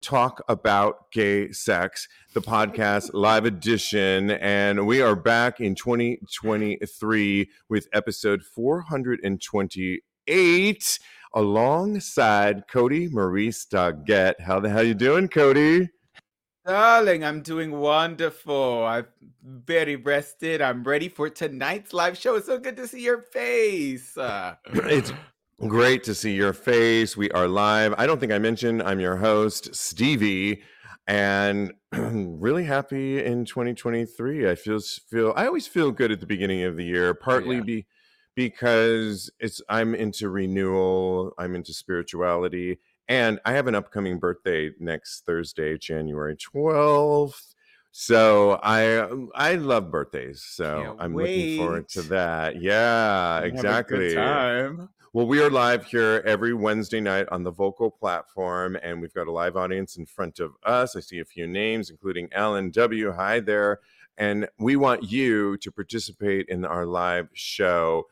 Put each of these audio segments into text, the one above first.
talk about gay sex, the podcast live edition. And we are back in 2023 with episode 428 alongside Cody Maurice Doggett. How the hell you doing, Cody? Darling, I'm doing wonderful. I'm very rested. I'm ready for tonight's live show. It's so good to see your face. Uh, it's great to see your face. We are live. I don't think I mentioned I'm your host, Stevie, and really happy in 2023. I feel feel I always feel good at the beginning of the year, partly yeah. be because it's I'm into renewal, I'm into spirituality and I have an upcoming birthday next Thursday, January 12th. So I I love birthdays. So Can't I'm wait. looking forward to that. Yeah, exactly. time. Well, we are live here every Wednesday night on the Vocal platform, and we've got a live audience in front of us. I see a few names, including Alan W. Hi there. And we want you to participate in our live show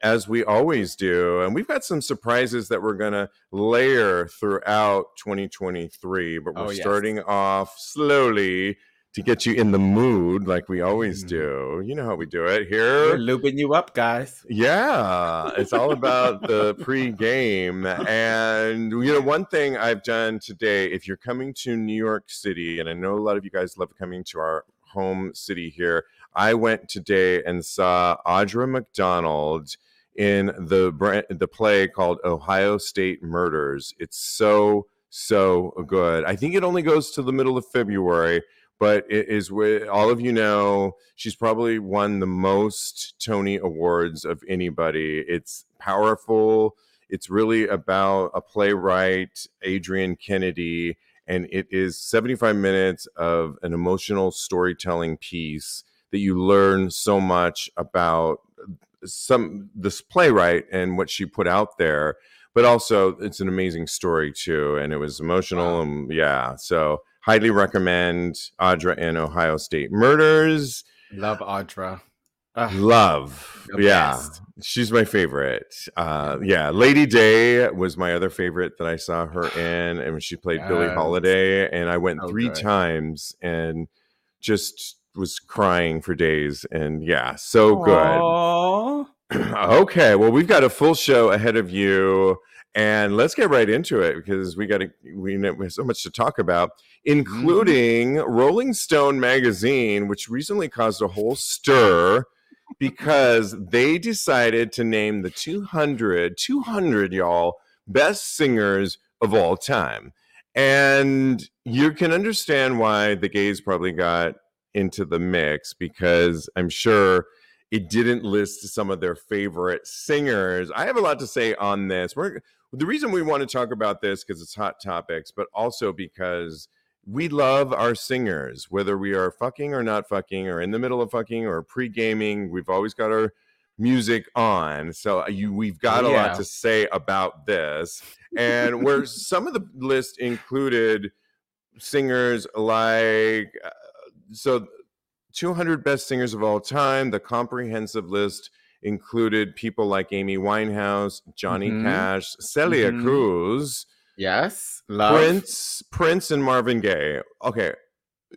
as we always do. And we've got some surprises that we're going to layer throughout 2023, but we're oh, yes. starting off slowly to get you in the mood like we always mm-hmm. do. You know how we do it here. We're looping you up, guys. Yeah, it's all about the pre-game. And you know, one thing I've done today, if you're coming to New York City, and I know a lot of you guys love coming to our home city here, I went today and saw Audra McDonald in the the play called Ohio State Murders. It's so so good. I think it only goes to the middle of February, but it is with all of you know she's probably won the most Tony awards of anybody. It's powerful. It's really about a playwright, Adrienne Kennedy, and it is 75 minutes of an emotional storytelling piece that you learn so much about some this playwright and what she put out there but also it's an amazing story too and it was emotional wow. and yeah so highly recommend audra and ohio state murders. Love audra. Ugh. love. Yeah. best. she's my favorite. Uh yeah. lady day was my other favorite that i saw her in and she played yes. billie holiday and i went three times and just was crying for days and yeah so Aww. good okay well we've got a full show ahead of you and let's get right into it because we got to we, we have so much to talk about including mm. rolling stone magazine which recently caused a whole stir because they decided to name the 200 200 y'all best singers of all time and you can understand why the gays probably got into the mix because I'm sure it didn't list some of their favorite singers. I have a lot to say on this. We're the reason we want to talk about this because it's hot topics, but also because we love our singers, whether we are fucking or not fucking, or in the middle of fucking or pre gaming. We've always got our music on, so uh, you we've got a yeah. lot to say about this. And where some of the list included singers like uh, so 200 best singers of all time. The comprehensive list included people like Amy Winehouse, Johnny mm-hmm. Cash, Celia mm-hmm. Cruz. Yes, love. Prince, Prince, and Marvin Gaye. Okay,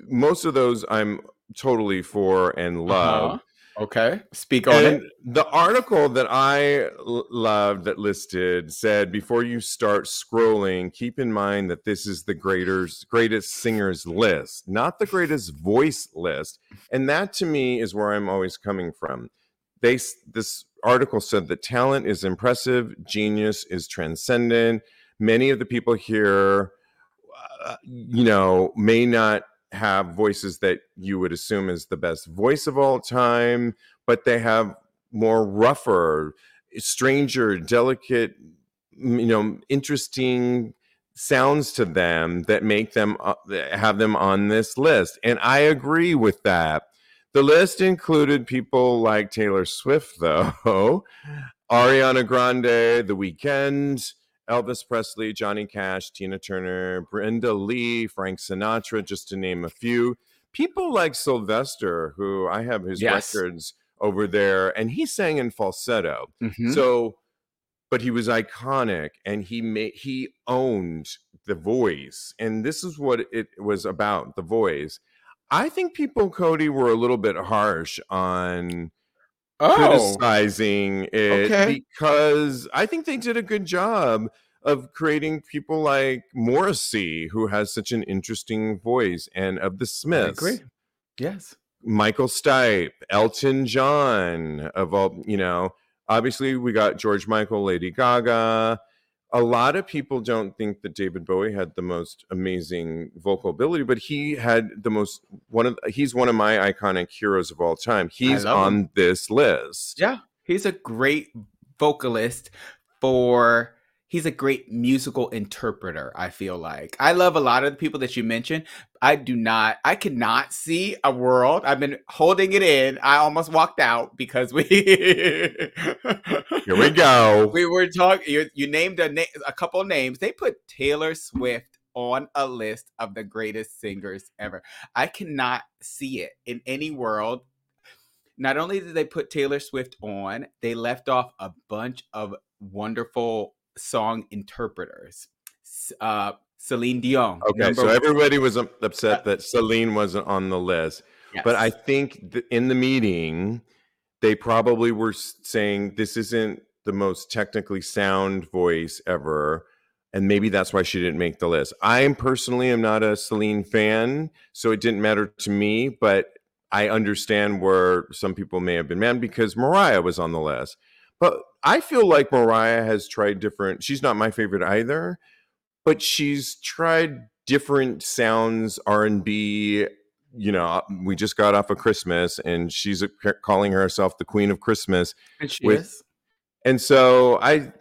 most of those I'm totally for and love. Uh-huh. Okay, speak on and it. The article that I l- loved that listed said before you start scrolling, keep in mind that this is the greatest greatest singers list, not the greatest voice list. And that to me is where I'm always coming from. They this article said that talent is impressive, genius is transcendent. Many of the people here, uh, you know, may not have voices that you would assume is the best voice of all time, but they have more rougher, stranger, delicate, you know, interesting sounds to them that make them uh, have them on this list. And I agree with that. The list included people like Taylor Swift, though, Ariana Grande, The Weeknd, Elvis Presley, Johnny Cash, Tina Turner, Brenda Lee, Frank Sinatra, just to name a few. People like Sylvester, who I have his yes. records over there, and he sang in falsetto. Mm-hmm. So, but he was iconic, and he made he owned the voice, and this is what it was about the voice. I think people, Cody, were a little bit harsh on oh, criticizing it okay. because I think they did a good job of creating people like Morrissey, who has such an interesting voice, and of the Smiths. I agree. Yes. Michael Stipe, Elton John, of all, you know, obviously we got George Michael, Lady Gaga. A lot of people don't think that David Bowie had the most amazing vocal ability, but he had the most one of he's one of my iconic heroes of all time. He's on him. this list. Yeah. He's a great vocalist for he's a great musical interpreter i feel like. I love a lot of the people that you mentioned. I do not i cannot see a world i've been holding it in i almost walked out because we here we go. We were talking you, you named a, na- a couple names. They put taylor swift on a list of the greatest singers ever. I cannot see it in any world. Not only did they put Taylor Swift on, they left off a bunch of wonderful song interpreters. Uh, Celine Dion. Okay, so one. everybody was upset uh, that Celine wasn't on the list. Yes. But I think th- in the meeting, they probably were saying this isn't the most technically sound voice ever. And maybe that's why she didn't make the list. I personally am not a Celine fan, so it didn't matter to me. But I understand where some people may have been mad because Mariah was on the list. But I feel like Mariah has tried different. She's not my favorite either, but she's tried different sounds, R and B. You know, uh, we just got off of Christmas, and she's a, calling herself the Queen of Christmas. And she with, is. And so I,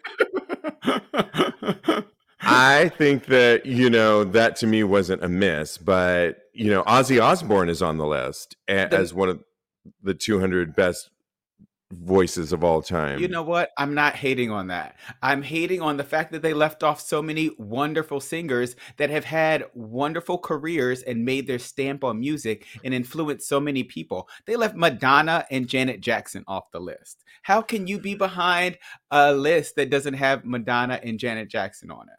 I think that you know that to me wasn't a miss, but you know, Ozzy Osbourne is on the list as one of the 200 best voices of all time. You know what? I'm not hating on that. I'm hating on the fact that they left off so many wonderful singers that have had wonderful careers and made their stamp on music and influenced so many people. They left Madonna and Janet Jackson off the list. How can you be behind a list that doesn't have Madonna and Janet Jackson on it?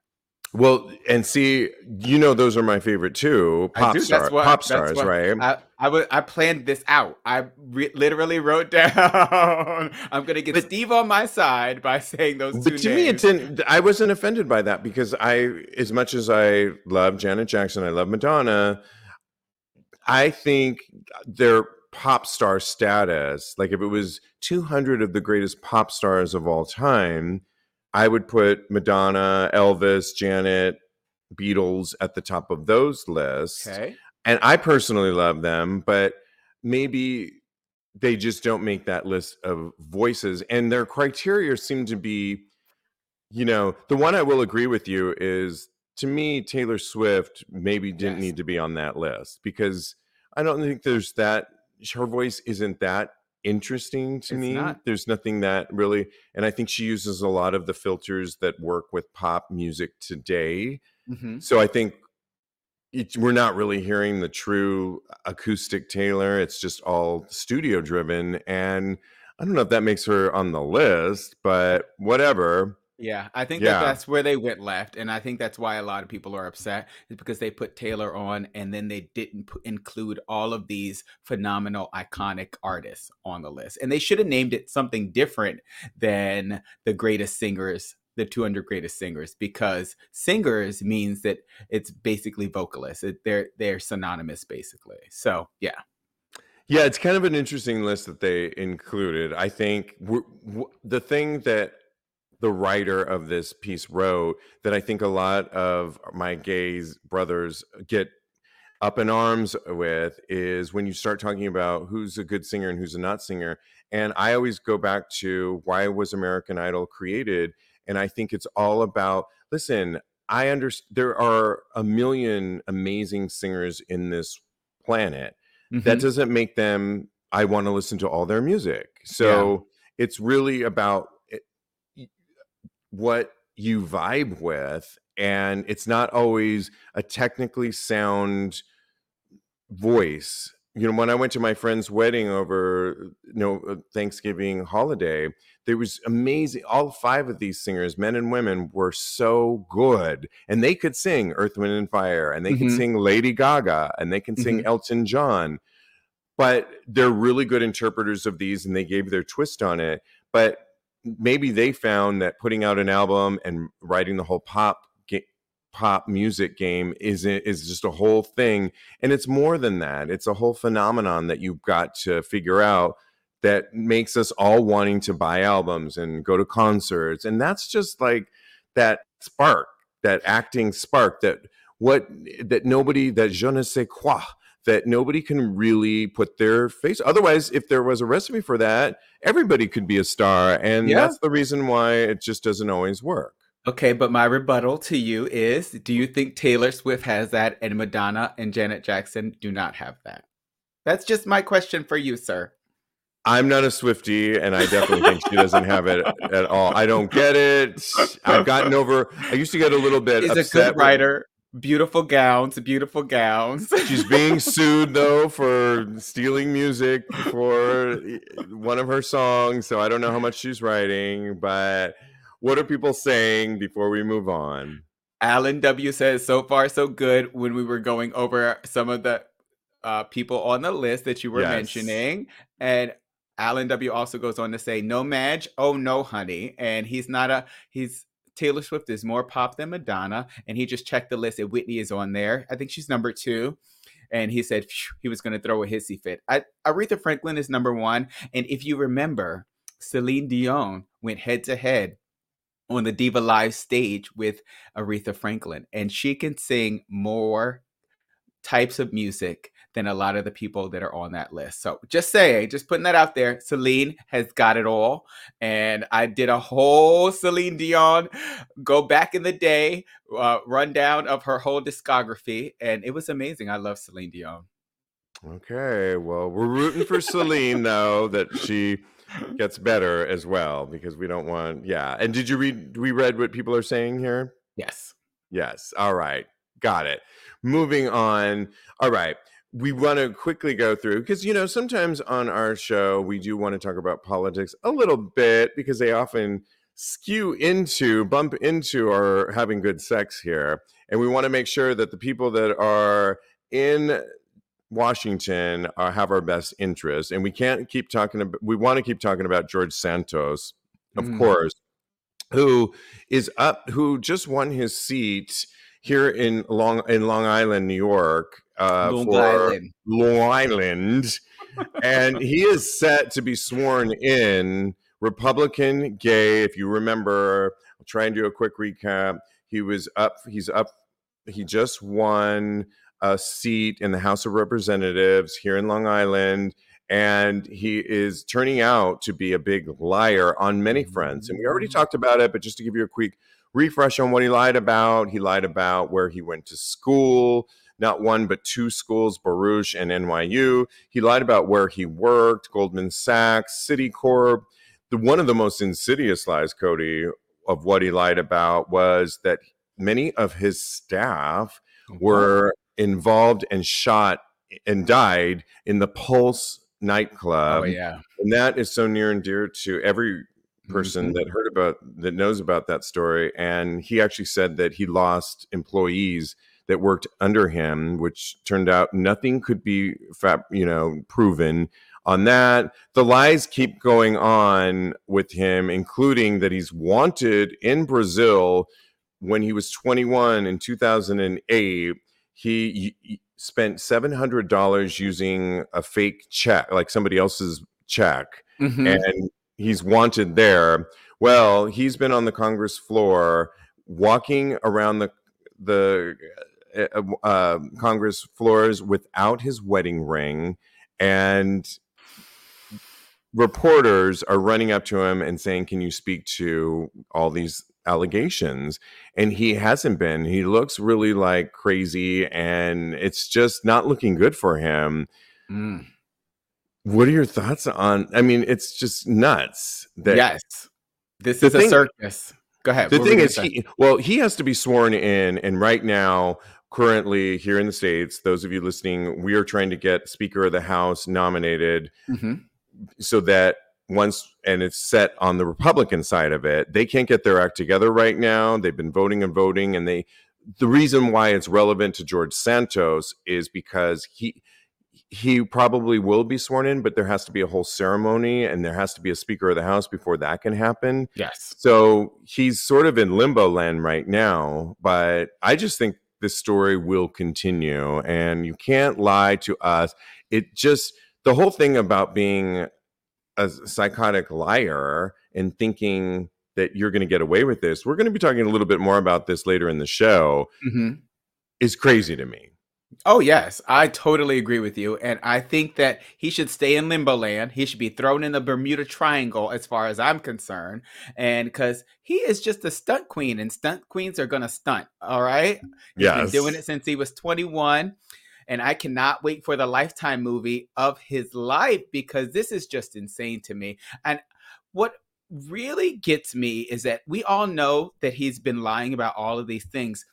Well, and see, you know, those are my favorite too. Pop, star, what, pop stars, right? I, I, w- I planned this out. I re- literally wrote down. I'm going to get but, Steve on my side by saying those two. But to names. me, it's in. I wasn't offended by that because I, as much as I love Janet Jackson, I love Madonna. I think their pop star status, like if it was 200 of the greatest pop stars of all time I would put Madonna, Elvis, Janet, Beatles at the top of those lists. Okay. And I personally love them, but maybe they just don't make that list of voices. And their criteria seem to be, you know, the one I will agree with you is to me, Taylor Swift maybe didn't yes. need to be on that list because I don't think there's that, her voice isn't that interesting to it's me. Not. There's nothing that really, and I think she uses a lot of the filters that work with pop music today. Mm-hmm. So I think it, we're not really hearing the true acoustic Taylor. It's just all studio driven. And I don't know if that makes her on the list, but whatever. Yeah, I think that that's where they went left, and I think that's why a lot of people are upset is because they put Taylor on, and then they didn't put, include all of these phenomenal, iconic artists on the list, and they should have named it something different than the greatest singers, the 200 greatest singers, because singers means that it's basically vocalists. It, they're they're synonymous, basically. So yeah. Yeah, it's kind of an interesting list that they included. I think w- w- the thing that the writer of this piece wrote that I think a lot of my gays brothers get up in arms with is when you start talking about who's a good singer and who's a not singer. And I always go back to why was American Idol created? And I think it's all about listen, I understand there are a million amazing singers in this planet. Mm-hmm. That doesn't make them I want to listen to all their music. So yeah. it's really about what you vibe with and it's not always a technically sound voice you know, when I went to my friend's wedding over, you know, uh, Thanksgiving holiday, there was amazing. All five of these singers, men and women, were so good, and they could sing Earth, Wind, and Fire, and they mm-hmm. could sing Lady Gaga, and they can sing mm-hmm. Elton John. But they're really good interpreters of these, and they gave their twist on it. But maybe they found that putting out an album and writing the whole pop pop music game is is just a whole thing. And it's more than that. It's a whole phenomenon that you've got to figure out that makes us all wanting to buy albums and go to concerts. And that's just like that spark that acting spark that what that nobody that je ne sais quoi that nobody can really put their face otherwise if there was a recipe for that everybody could be a star and yeah. that's the reason why it just doesn't always work Okay, but my rebuttal to you is do you think Taylor Swift has that and Madonna and Janet Jackson do not have that? That's just my question for you, sir. I'm not a Swifty, and I definitely think she doesn't have it at all. I don't get it. I've gotten over. I used to get a little bit. Is a good writer. Beautiful gowns, beautiful gowns. She's being sued though for stealing music for one of her songs. So I don't know how much she's writing, but what are people saying before we move on? Alan W says, so far so good when we were going over some of the uh, people on the list that you were yes. mentioning. And Alan W also goes on to say, no Madge, oh no, honey. And he's not a, he's, Taylor Swift is more pop than Madonna. And he just checked the list and Whitney is on there. I think she's number two. And he said he was going to throw a hissy fit. I, Aretha Franklin is number one. And if you remember, Celine Dion went head to head on the Diva Live stage with Aretha Franklin, and she can sing more types of music than a lot of the people that are on that list. So just saying, just putting that out there. Celine has got it all. And I did a whole Celine Dion go back in the day uh, rundown of her whole discography. And it was amazing. I love Celine Dion. Okay. Well, we're rooting for Celine, though, that she gets better as well because we don't want yeah and did you read we read what people are saying here yes yes all right got it moving on all right we want to quickly go through because you know sometimes on our show we do want to talk about politics a little bit because they often skew into bump into our having good sex here and we want to make sure that the people that are in Washington uh, have our best interest and we can't keep talking about. We want to keep talking about George Santos, of mm. course, who is up, who just won his seat here in Long in Long Island, New York, uh, Long for Island. Long Island, and he is set to be sworn in. Republican, gay. If you remember, I'll try and do a quick recap. He was up. He's up. He just won a seat in the House of Representatives here in Long Island. And he is turning out to be a big liar on many fronts. And we already talked about it, but just to give you a quick refresh on what he lied about, he lied about where he went to school, not one, but two schools, Baruch and NYU. He lied about where he worked, Goldman Sachs, Citicorp. The, one of the most insidious lies, Cody, of what he lied about was that many of his staff were involved and shot and died in the Pulse nightclub. Oh yeah, and that is so near and dear to every person mm-hmm. that heard about that knows about that story. And he actually said that he lost employees that worked under him, which turned out nothing could be, you know, proven on that. The lies keep going on with him, including that he's wanted in Brazil when he was 21 in 2008 he, he spent seven hundred dollars using a fake check, like somebody else's check, mm-hmm. and he's wanted there. Well, he's been on the Congress floor, walking around the the uh, uh, Congress floors without his wedding ring, and reporters are running up to him and saying, "Can you speak to all these allegations? And he hasn't been. He looks really like crazy and it's just not looking good for him. Mm. what are your thoughts on i mean it's just nuts that yes. This is thing, a circus. Go ahead. The thing is he, well he has to be sworn in and right now currently here in the states those of you listening we are trying to get speaker of the house nominated mm-hmm. so that once and it's set on the republican side of it they can't get their act together right now they've been voting and voting and they the reason why it's relevant to george santos is because he he probably will be sworn in, but there has to be a whole ceremony and there has to be a Speaker of the House before that can happen. Yes. So he's sort of in limbo land right now, but I just think this story will continue and you can't lie to us. It just, the whole thing about being a psychotic liar and thinking that you're going to get away with this, we're going to be talking a little bit more about this later in the show, mm-hmm. is crazy to me. Oh yes, I totally agree with you, and I think that he should stay in limbo land. He should be thrown in the Bermuda Triangle, as far as I'm concerned, and because he is just a stunt queen, and stunt queens are gonna stunt. All right, yeah, been doing it since he was 21, and I cannot wait for the Lifetime movie of his life because this is just insane to me. And what really gets me is that we all know that he's been lying about all of these things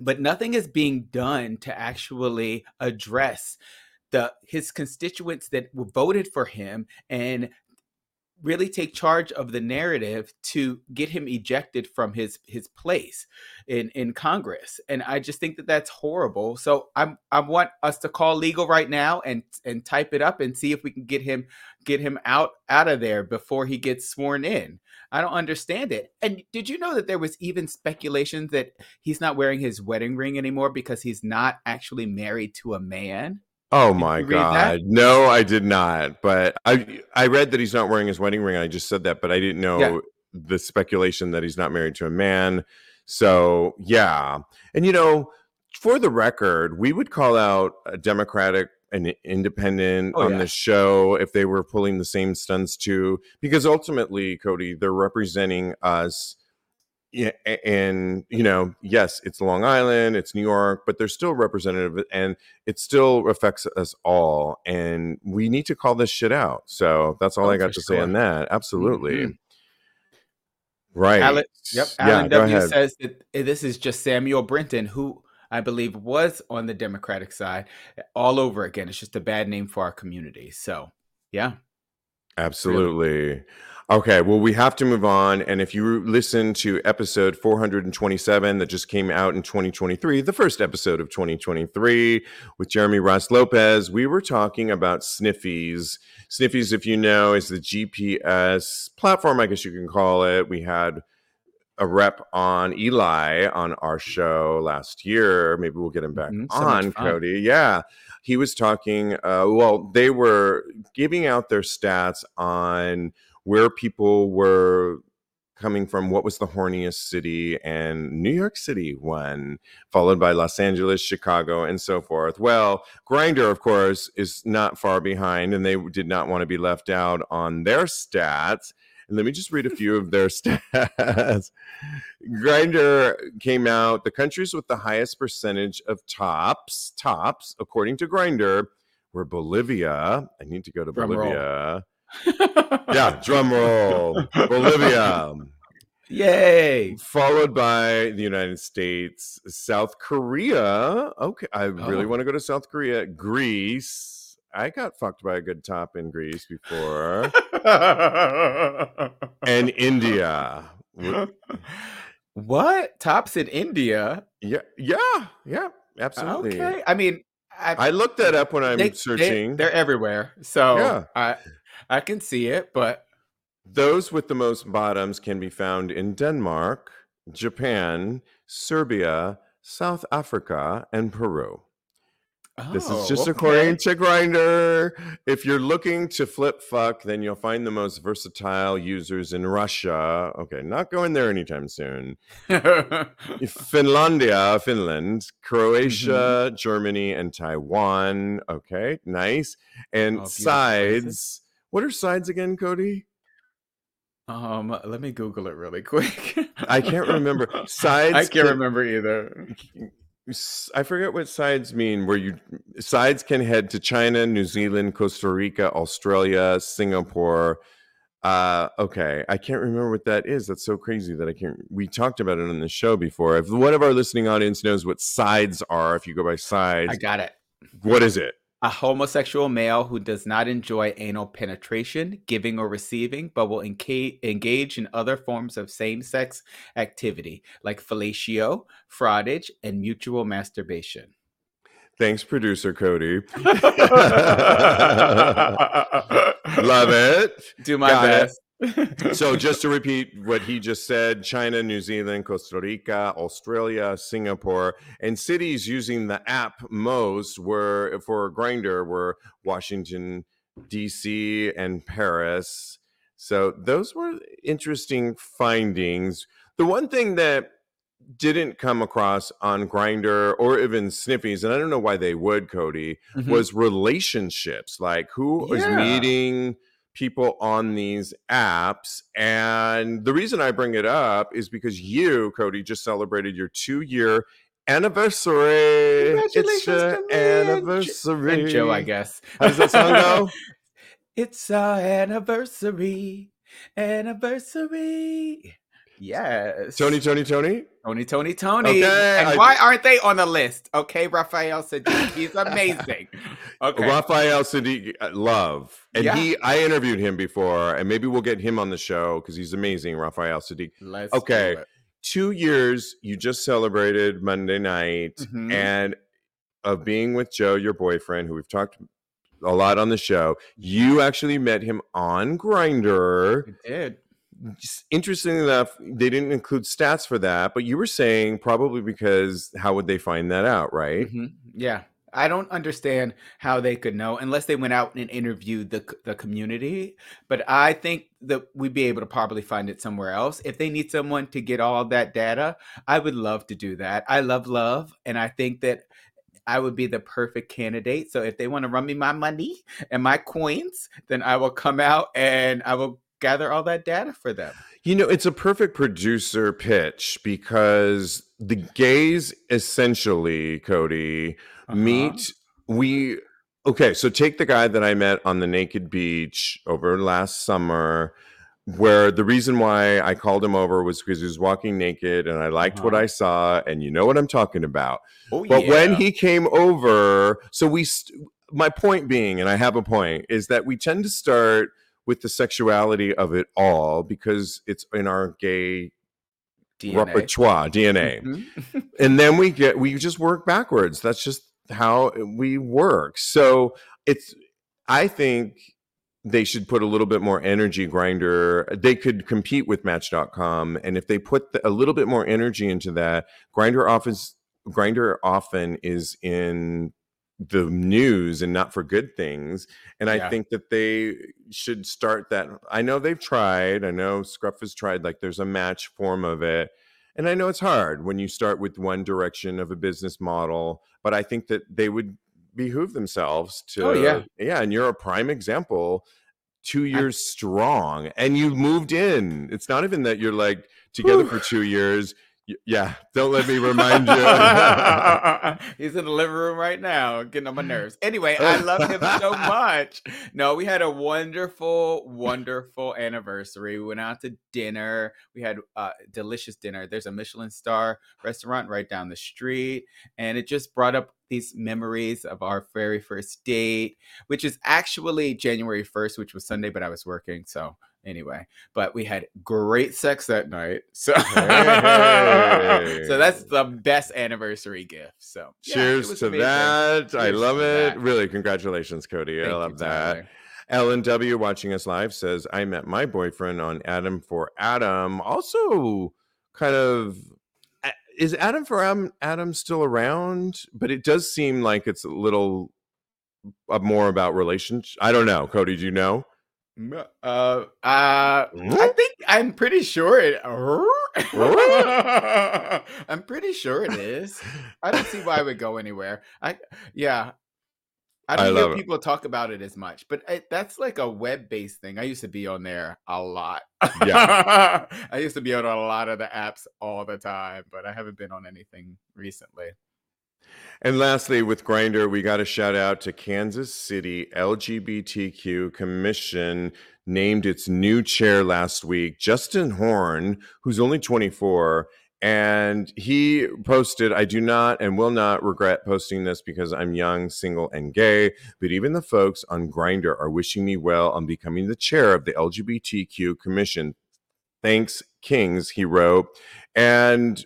but nothing is being done to actually address the his constituents that voted for him and really take charge of the narrative to get him ejected from his his place in in Congress. And I just think that that's horrible. So I'm I want us to call legal right now and and type it up and see if we can get him get him out out of there before he gets sworn in I don't understand it and did you know that there was even speculation that he's not wearing his wedding ring anymore because he's not actually married to a man Oh my god. No, I did not. But I I read that he's not wearing his wedding ring. I just said that, but I didn't know yeah. the speculation that he's not married to a man. So, yeah. And you know, for the record, we would call out a Democratic and independent oh, on yeah. the show if they were pulling the same stunts too because ultimately, Cody, they're representing us yeah, and you know, yes, it's Long Island, it's New York, but they're still representative, and it still affects us all. And we need to call this shit out. So that's all oh, I got to sure. say on that. Absolutely. Mm-hmm. Right. Alan, yep. Alan yeah, W says that eh, this is just Samuel Brinton, who I believe was on the Democratic side, eh, all over again. It's just a bad name for our community. So, yeah. Absolutely. Really. Okay, well, we have to move on. And if you listen to episode 427 that just came out in 2023, the first episode of 2023 with Jeremy Ross Lopez, we were talking about Sniffies. Sniffies, if you know, is the GPS platform, I guess you can call it. We had a rep on Eli on our show last year. Maybe we'll get him back mm-hmm, on, Cody. Yeah. He was talking, uh, well, they were giving out their stats on where people were coming from what was the horniest city and New York City won, followed by Los Angeles, Chicago, and so forth. Well, Grindr, of course, is not far behind, and they did not want to be left out on their stats. And let me just read a few of their stats. Grindr came out the countries with the highest percentage of tops, tops, according to Grindr, were Bolivia. I need to go to Drum Bolivia. Yeah, drum roll. Bolivia. Yay. Followed by the United States, South Korea. Okay, I really oh. want to go to South Korea. Greece. I got fucked by a good top in Greece before. and India. What? Tops in India? Yeah, yeah, yeah, absolutely. Okay. I mean, I, I looked that up when I'm they, searching. They, are everywhere. So yeah. I I can see it, but those with the most bottoms can be found in Denmark, Japan, Serbia, South Africa, and Peru. Oh, this is oh, just okay. according to Grindr. If you're looking to flip fuck, then you'll find the most versatile users in Russia. Okay, not going there anytime soon. Finlandia, Finland, Croatia, mm-hmm. Germany, and Taiwan. Okay, nice. And oh, sides. What are sides again, Cody? Um, let me Google it really quick. I can't remember sides. I can't can, remember either. I forget what sides mean. Where you sides can head to China, New Zealand, Costa Rica, Australia, Singapore, Uh, okay, I can't remember what that is. That's so crazy that I can't. We talked about it on the show before. If one of our listening audience knows what sides are, if you go by sides, I got it. What is it? A homosexual male who does not enjoy anal penetration, giving or receiving, but will enca- engage in other forms of same sex activity like fellatio, frottage, and mutual masturbation. Thanks, producer Cody. Love it. Do my Got best. So just to repeat what he just said china new zealand costa rica australia singapore and cities using the app most were for Grindr were washington dc and paris so those were interesting findings the one thing that didn't come across on Grindr or even Sniffies, and I don't know why they would, Cody, mm-hmm. was relationships. Like who yeah. is meeting people on these apps. And the reason I bring it up is because you, Cody, just celebrated your two year anniversary. Congratulations it's your anniversary. And Joe, I guess. How does that song go? it's our anniversary. Anniversary. Yes. Tony, Tony, Tony. Tony, Tony, Tony. Okay, and I, why aren't they on the list? Okay, Raphael Saadiq. He's amazing. Okay. Raphael Saadiq, uh, love. And yeah. he, I interviewed him before, and maybe we'll get him on the show because he's amazing, Raphael Saadiq. Let's okay. Two years you just celebrated Monday night mm-hmm. and of being with Joe, your boyfriend, who we've talked a lot on the show. You actually met him on Grindr. I did interesting enough, they didn't include stats for that, but you were saying probably because how would they find that out, right? Mm-hmm. Yeah. I don't understand how they could know unless they went out and interviewed the the community. But I think that we'd be able to probably find it somewhere else. If they need someone to get all that data, I would love to do that. I love love, and I think that I would be the perfect candidate. So if they want to run me my money and my coins, then I will come out and I will gather all that data for them. You know, it's a perfect producer pitch because the gays essentially, Cody, uh-huh. meet we okay, so take the guy that I met on the naked beach over last summer where the reason why I called him over was because he was walking naked and I liked uh-huh. what I saw and you know what I'm talking about. Oh, but yeah. when he came over, so we st- my point being and I have a point is that we tend to start with the sexuality of it all because it's in our gay DNA. repertoire DNA. Mm-hmm. and then we get we just work backwards. That's just how we work. So it's I think they should put a little bit more energy Grindr they could compete with match.com and if they put the, a little bit more energy into that Grindr office Grindr often is in the news and not for good things. And yeah. I think that they should start that. I know they've tried. I know Scruff has tried. Like there's a match form of it. And I know it's hard when you start with one direction of a business model, but I think that they would behoove themselves to. Oh, yeah. Yeah. And you're a prime example two years I, strong and you moved in. It's not even that you're like together whew. for two years yeah, don't let me remind you. He's in the living room right now, getting on my nerves. Anyway, I love him so much. No, we had a wonderful, wonderful anniversary. We went out to dinner. We had a delicious dinner. There's a Michelin star restaurant right down the street, and it just brought up these memories of our very first date, which is actually January 1st, which was Sunday, but I was working, so anyway but we had great sex that night so hey. so that's the best anniversary gift so yeah, cheers to amazing. that. Cheers i love it. that. really congratulations cody. Thank i love you, that Alan w watching us live says i met my boyfriend on adam for adam. Also kind of is adam for adam, adam still around? But it does seem like it's a little uh, more about relationship i don't know cody do you know uh, uh, I think I'm pretty sure it. I'm pretty sure it is. I don't see why it would go anywhere. I yeah. I don't I hear people it. talk about it as much, but it, that's like a web-based thing. I used to be on there a lot. Yeah, I used to be on a lot of the apps all the time, but I haven't been on anything recently. And lastly, with Grindr, we got a shout out to Kansas City LGBTQ Commission named its new chair last week, Justin Horn, who's only 24. And he posted, I do not and will not regret posting this because I'm young, single, and gay. But even the folks on Grindr are wishing me well on becoming the chair of the LGBTQ Commission. Thanks, Kings, he wrote. And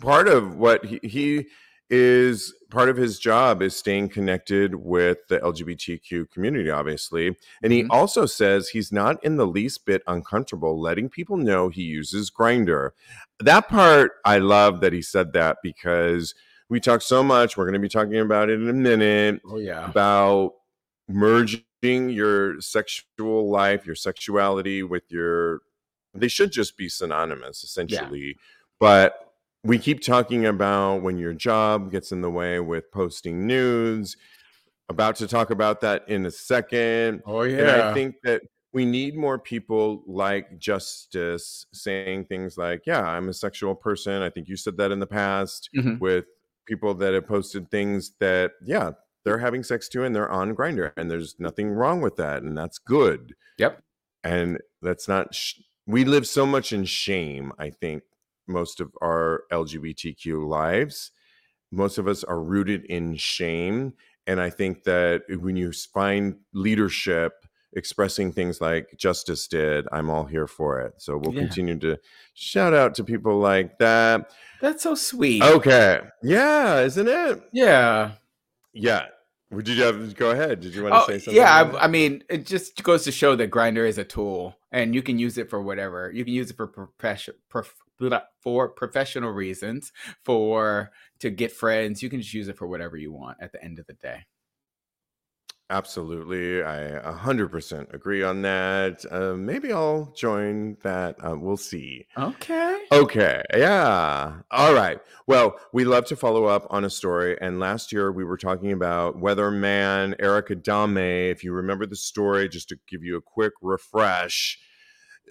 part of what he, he is part of his job is staying connected with the LGBTQ community, obviously. And he mm-hmm. also says he's not in the least bit uncomfortable letting people know he uses Grindr. That part, I love that he said that because we talk so much. We're going to be talking about it in a minute. Oh, yeah. About merging your sexual life, your sexuality with your. They should just be synonymous, essentially. Yeah. But we keep talking about when your job gets in the way with posting news. About to talk about that in a second. Oh yeah. And I think that we need more people like Justice saying things like, "Yeah, I'm a sexual person." I think you said that in the past mm-hmm. with people that have posted things that, yeah, they're having sex too, and they're on Grindr and there's nothing wrong with that, and that's good. Yep. And that's not. Sh- we live so much in shame. I think most of our LGBTQ lives. Most of us are rooted in shame. And I think that when you find leadership expressing things like Justice did, I'm all here for it. So we'll yeah. continue to shout out to people like that. That's so sweet. Okay. Yeah, isn't it? Yeah. Yeah. Did you have go ahead? Did you want to oh, say something? Yeah, I, I, mean, it just goes to show that Grindr is a tool, and you can use it for whatever. You can use it for profession, prof, for professional reasons, for to get friends. You can just use it for whatever you want at the end of the day. Absolutely. I 100% agree on that. Uh, maybe I'll join that. Uh, we'll see. Okay. Okay. Yeah. All right. Well, we love to follow up on a story. And last year we were talking about weatherman Erick Adame. If you remember the story, just to give you a quick refresh,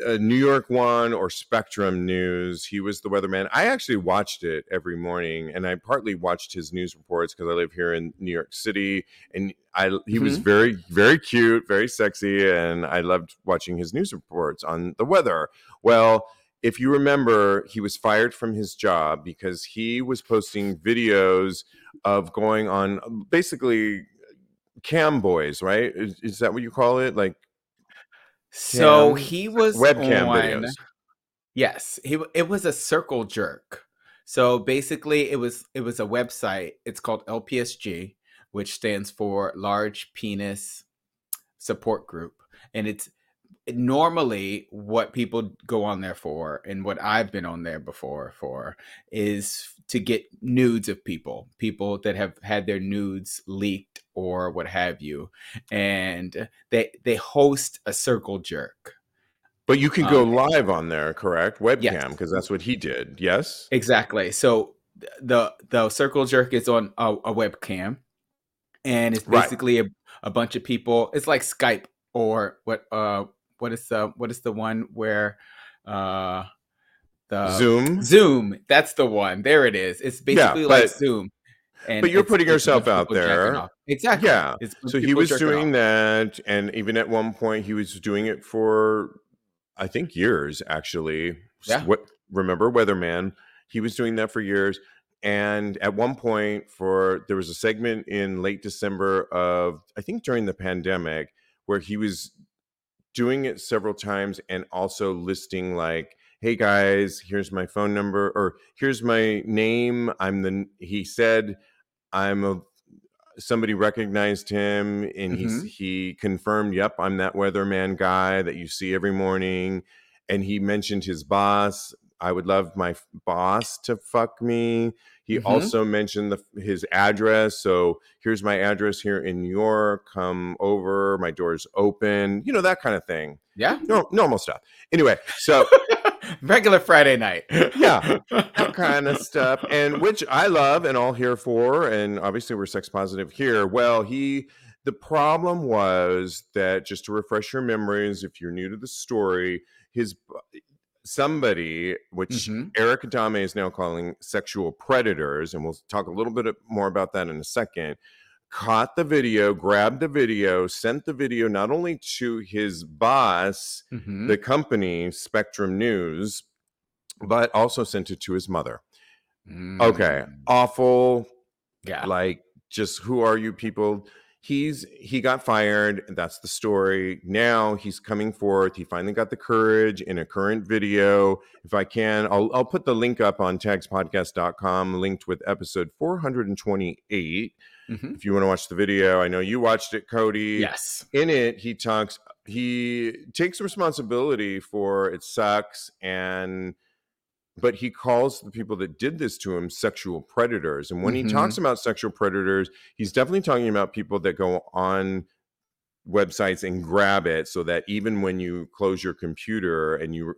uh, New York One or Spectrum News. He was the weatherman. I actually watched it every morning, and I partly watched his news reports because I live here in New York City, and I he mm-hmm. was very very cute, very sexy, and I loved watching his news reports on the weather. Well. If you remember, he was fired from his job because he was posting videos of going on basically cam boys, right? Is, is that what you call it? Like so he was webcam on, videos. Yes, he it was a circle jerk. So basically, it was it was a website. It's called LPSG, which stands for Large Penis Support Group, and it's normally what people go on there for and what I've been on there before for is to get nudes of people, people that have had their nudes leaked or what have you. And they they host a circle jerk. But you can go um, live on there, correct? Webcam, because yes. that's what he did. Yes. Exactly. So the the circle jerk is on a, a webcam and it's basically right. a, a bunch of people. It's like Skype or what uh what is the what is the one where uh the Zoom Zoom that's the one there it is it's basically yeah, like Zoom and but you're putting yourself out there exactly yeah so he was doing off. that and even at one point he was doing it for I think years actually yeah. what remember Weatherman he was doing that for years and at one point for there was a segment in late December of I think during the pandemic where he was doing it several times and also listing like hey guys here's my phone number or here's my name i'm the he said i'm a somebody recognized him and mm-hmm. he he confirmed yep i'm that weatherman guy that you see every morning and he mentioned his boss i would love my boss to fuck me he mm-hmm. also mentioned the, his address. So here's my address here in New York. Come over. My door's open. You know that kind of thing. Yeah, no, normal stuff. Anyway, so regular Friday night. yeah, that kind of stuff, and which I love and all here for. And obviously, we're sex positive here. Well, he. The problem was that just to refresh your memories, if you're new to the story, his somebody, which mm-hmm. Erick Adame is now calling sexual predators, and we'll talk a little bit more about that in a second, caught the video, grabbed the video, sent the video not only to his boss, mm-hmm. the company Spectrum News, but also sent it to his mother. Mm. Okay, awful. Yeah. Like just who are you people? He's he got fired that's the story. Now he's coming forth he finally got the courage in a current video. If i can i'll, I'll put the link up on tagspodcast.com linked with episode 428 mm-hmm. if you want to watch the video i know you watched it cody. Yes. In it he talks he takes responsibility for it sucks and but he calls the people that did this to him sexual predators. And when mm-hmm. he talks about sexual predators, he's definitely talking about people that go on websites and grab it so that even when you close your computer and you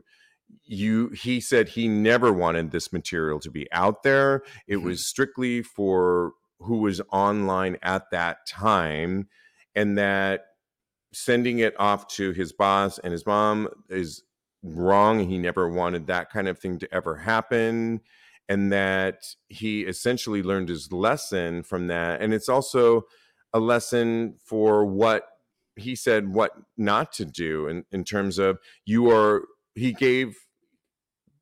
you he said he never wanted this material to be out there it mm-hmm. was strictly for who was online at that time and that sending it off to his boss and his mom is wrong. He never wanted that kind of thing to ever happen. And that he essentially learned his lesson from that. And it's also a lesson for what he said, what not to do in, in terms of you are, he gave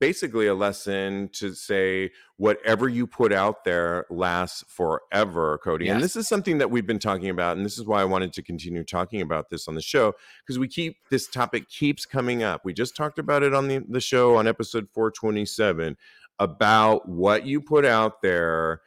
basically a lesson to say whatever you put out there lasts forever, Cody. Yes. And this is something that we've been talking about, and this is why I wanted to continue talking about this on the show because we keep this topic keeps coming up. We just talked about it on the, the show on episode 427 about what you put out there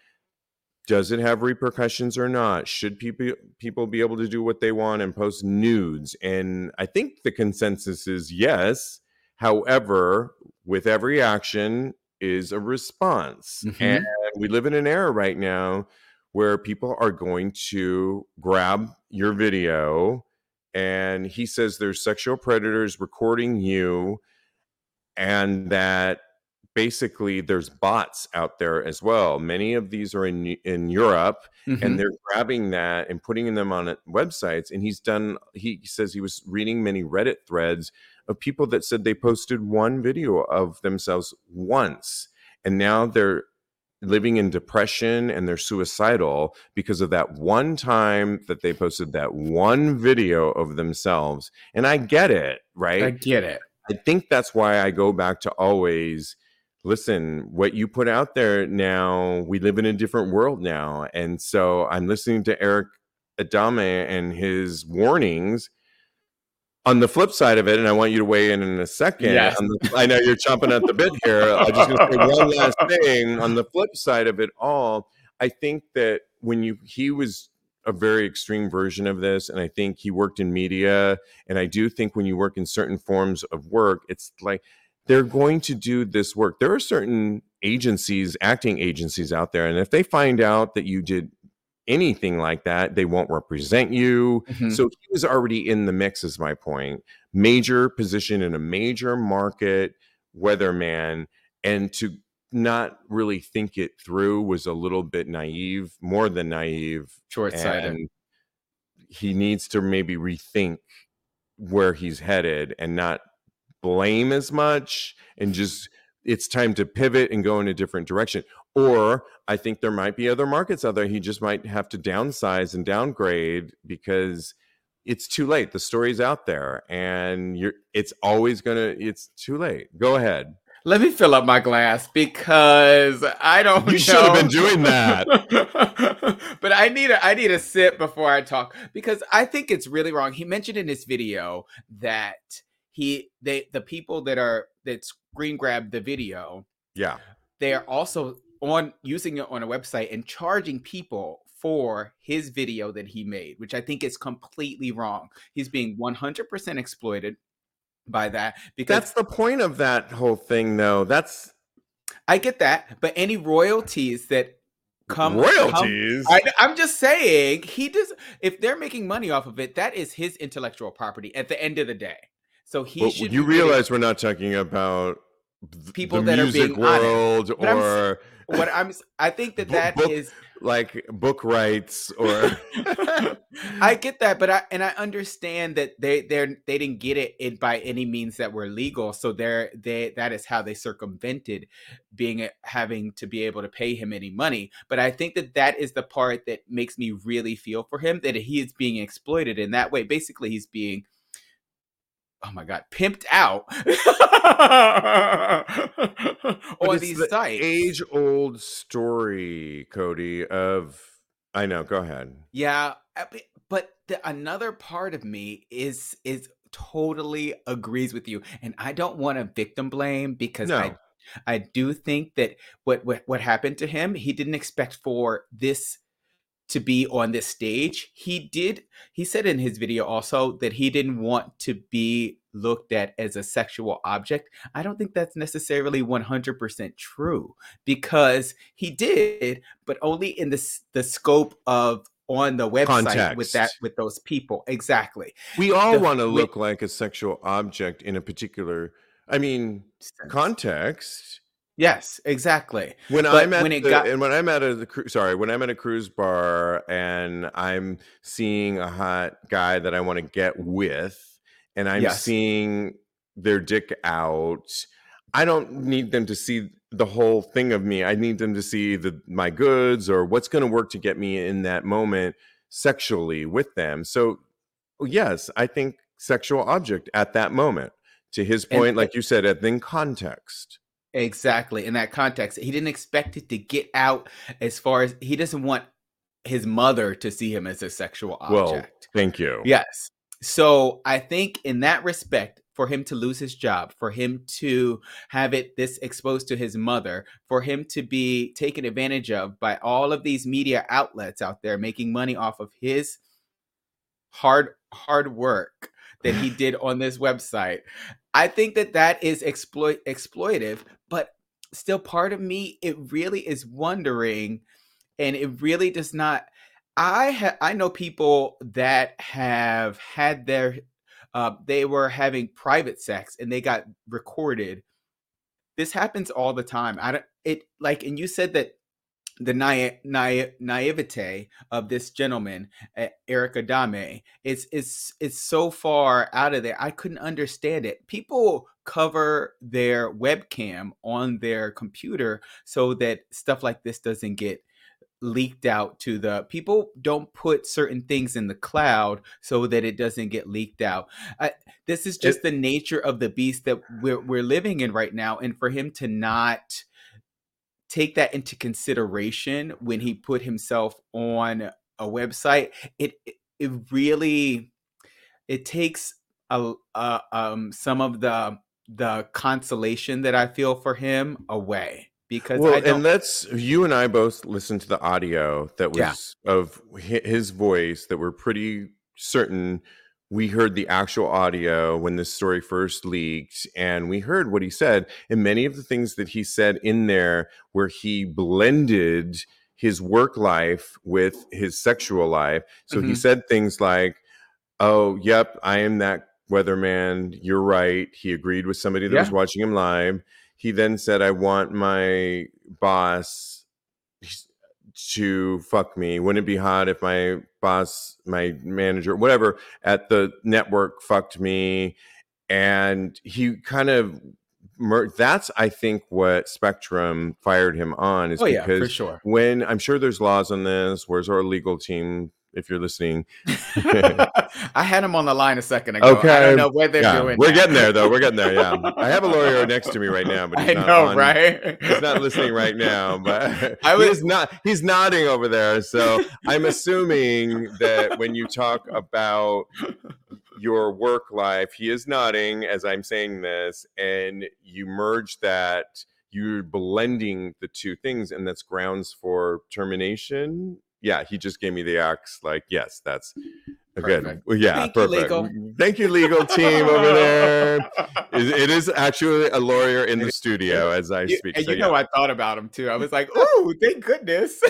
does it have repercussions or not should people people be able to do what they want and post nudes and i think the consensus is yes However, with every action is a response. Mm-hmm. And we live in an era right now where people are going to grab your video and he says there's sexual predators recording you and that basically there's bots out there as well many of these are in in Europe mm-hmm. and they're grabbing that and putting them on websites and he's done he says he was reading many reddit threads of people that said they posted one video of themselves once and now they're living in depression and they're suicidal because of that one time that they posted that one video of themselves. And I get it, right? I get it. I think that's why I go back to always listen, what you put out there now, we live in a different world now. And so I'm listening to Erick Adame and his warnings on the flip side of it, and I want you to weigh in in a second. Yes. The, I know you're chomping at the bit here. I'm just going to say one last thing. On the flip side of it all, I think that when you he was a very extreme version of this, and I think he worked in media, and I do think when you work in certain forms of work, it's like they're going to do this work. There are certain agencies, acting agencies out there, and if they find out that you did anything like that, they won't represent you. Mm-hmm. So he was already in the mix, is my point. Major position in a major market, weatherman, and to not really think it through was a little bit naive, more than naive. Short sighted. He needs to maybe rethink where he's headed and not blame as much and just it's time to pivot and go in a different direction. Or I think there might be other markets out there. He just might have to downsize and downgrade because it's too late. The story's out there and you're it's always gonna it's too late. Go ahead. Let me fill up my glass because I don't. You should have been doing that. but I need a I need a sip before I talk because I think it's really wrong. He mentioned in this video that he they the people that are that screen grab the video yeah they are also on using it on a website and charging people for his video that he made which i think is completely wrong. He's being 100% exploited by that because that's the point of that whole thing though. That's i get that but any royalties that come royalties? come, I, am just saying he does if they're making money off of it that is his intellectual property at the end of the day. So he but should. You realize we're not talking about people that are being world or what I'm. I think that that book, is like book rights or I get that, but I and I understand that they they're they didn't get it in by any means that were legal. So they're they that is how they circumvented being eh, having to be able to pay him any money. But I think that that is the part that makes me really feel for him that he is being exploited in that way. Basically, he's being oh my god, pimped out on these the sites. Age old story, Cody, of I know, go ahead. Yeah, but the, another part of me is is totally agrees with you and I don't want to victim blame because no. I I do think that what, what what happened to him, he didn't expect for this to be on this stage. He did, he said in his video also that he didn't want to be looked at as a sexual object. I don't think that's necessarily 100% true because he did, but only in the, the scope of on the website Context. with that with those people exactly we all want to look like a sexual object in a particular i mean context Yes, exactly. When but I'm at when the, got- and when I'm at a sorry, when I'm at a cruise bar and I'm seeing a hot guy that I want to get with, and I'm yes. seeing their dick out, I don't need them to see the whole thing of me. I need them to see the my goods or what's going to work to get me in that moment sexually with them. So, yes, I think sexual object at that moment. To his point, and, like you said, at then context. Exactly. In that context, he didn't expect it to get out as far as he doesn't want his mother to see him as a sexual object. Well, thank you. Yes. So I think in that respect, for him to lose his job, for him to have it this exposed to his mother, for him to be taken advantage of by all of these media outlets out there making money off of his hard hard work that he did on this website. I think that that is exploit exploitive, but still part of me it really is wondering and it really does not I ha- I know people that have had their uh, they were having private sex and they got recorded. This happens all the time. I don't it like and you said that the naive, naive, naivete of this gentleman, Erick Adame, is is is so far out of there. I couldn't understand it. People cover their webcam on their computer so that stuff like this doesn't get leaked out to the people don't put certain things in the cloud so that it doesn't get leaked out I, this is just it, the nature of the beast that we're, we're living in right now and for him to not take that into consideration when he put himself on a website it it really it takes a, a um some of the the consolation that I feel for him away because well, and let's you and I both listened to the audio that was yeah. of his voice that we're pretty certain we heard the actual audio when this story first leaked and we heard what he said and many of the things that he said in there where he blended his work life with his sexual life so mm-hmm. he said things like oh yep i am that weatherman you're right he agreed with somebody that yeah. was watching him live he then said i want my boss to fuck me. Wouldn't it be hot if my boss, my manager, whatever at the network fucked me? And he kind of mer- that's I think what Spectrum fired him on is oh, because yeah, for sure. when I'm sure there's laws on this. Where's our legal team? If you're listening. I had him on the line a second ago. Okay. I don't know what they're yeah. doing. We're now. getting there though. We're getting there. Yeah. I have a lawyer next to me right now, but I know, on, right? He's not listening right now, but I was not he's nodding over there. So I'm assuming that when you talk about your work life, he is nodding as I'm saying this, and you merge that you're blending the two things and that's grounds for termination yeah, he just gave me the axe. Like, yes, that's good. Well, yeah, Thank perfect. You, Thank you, legal team over there. it, it is actually a lawyer in the studio as I speak. And so, you know, I thought about him too. I was like, oh, thank goodness.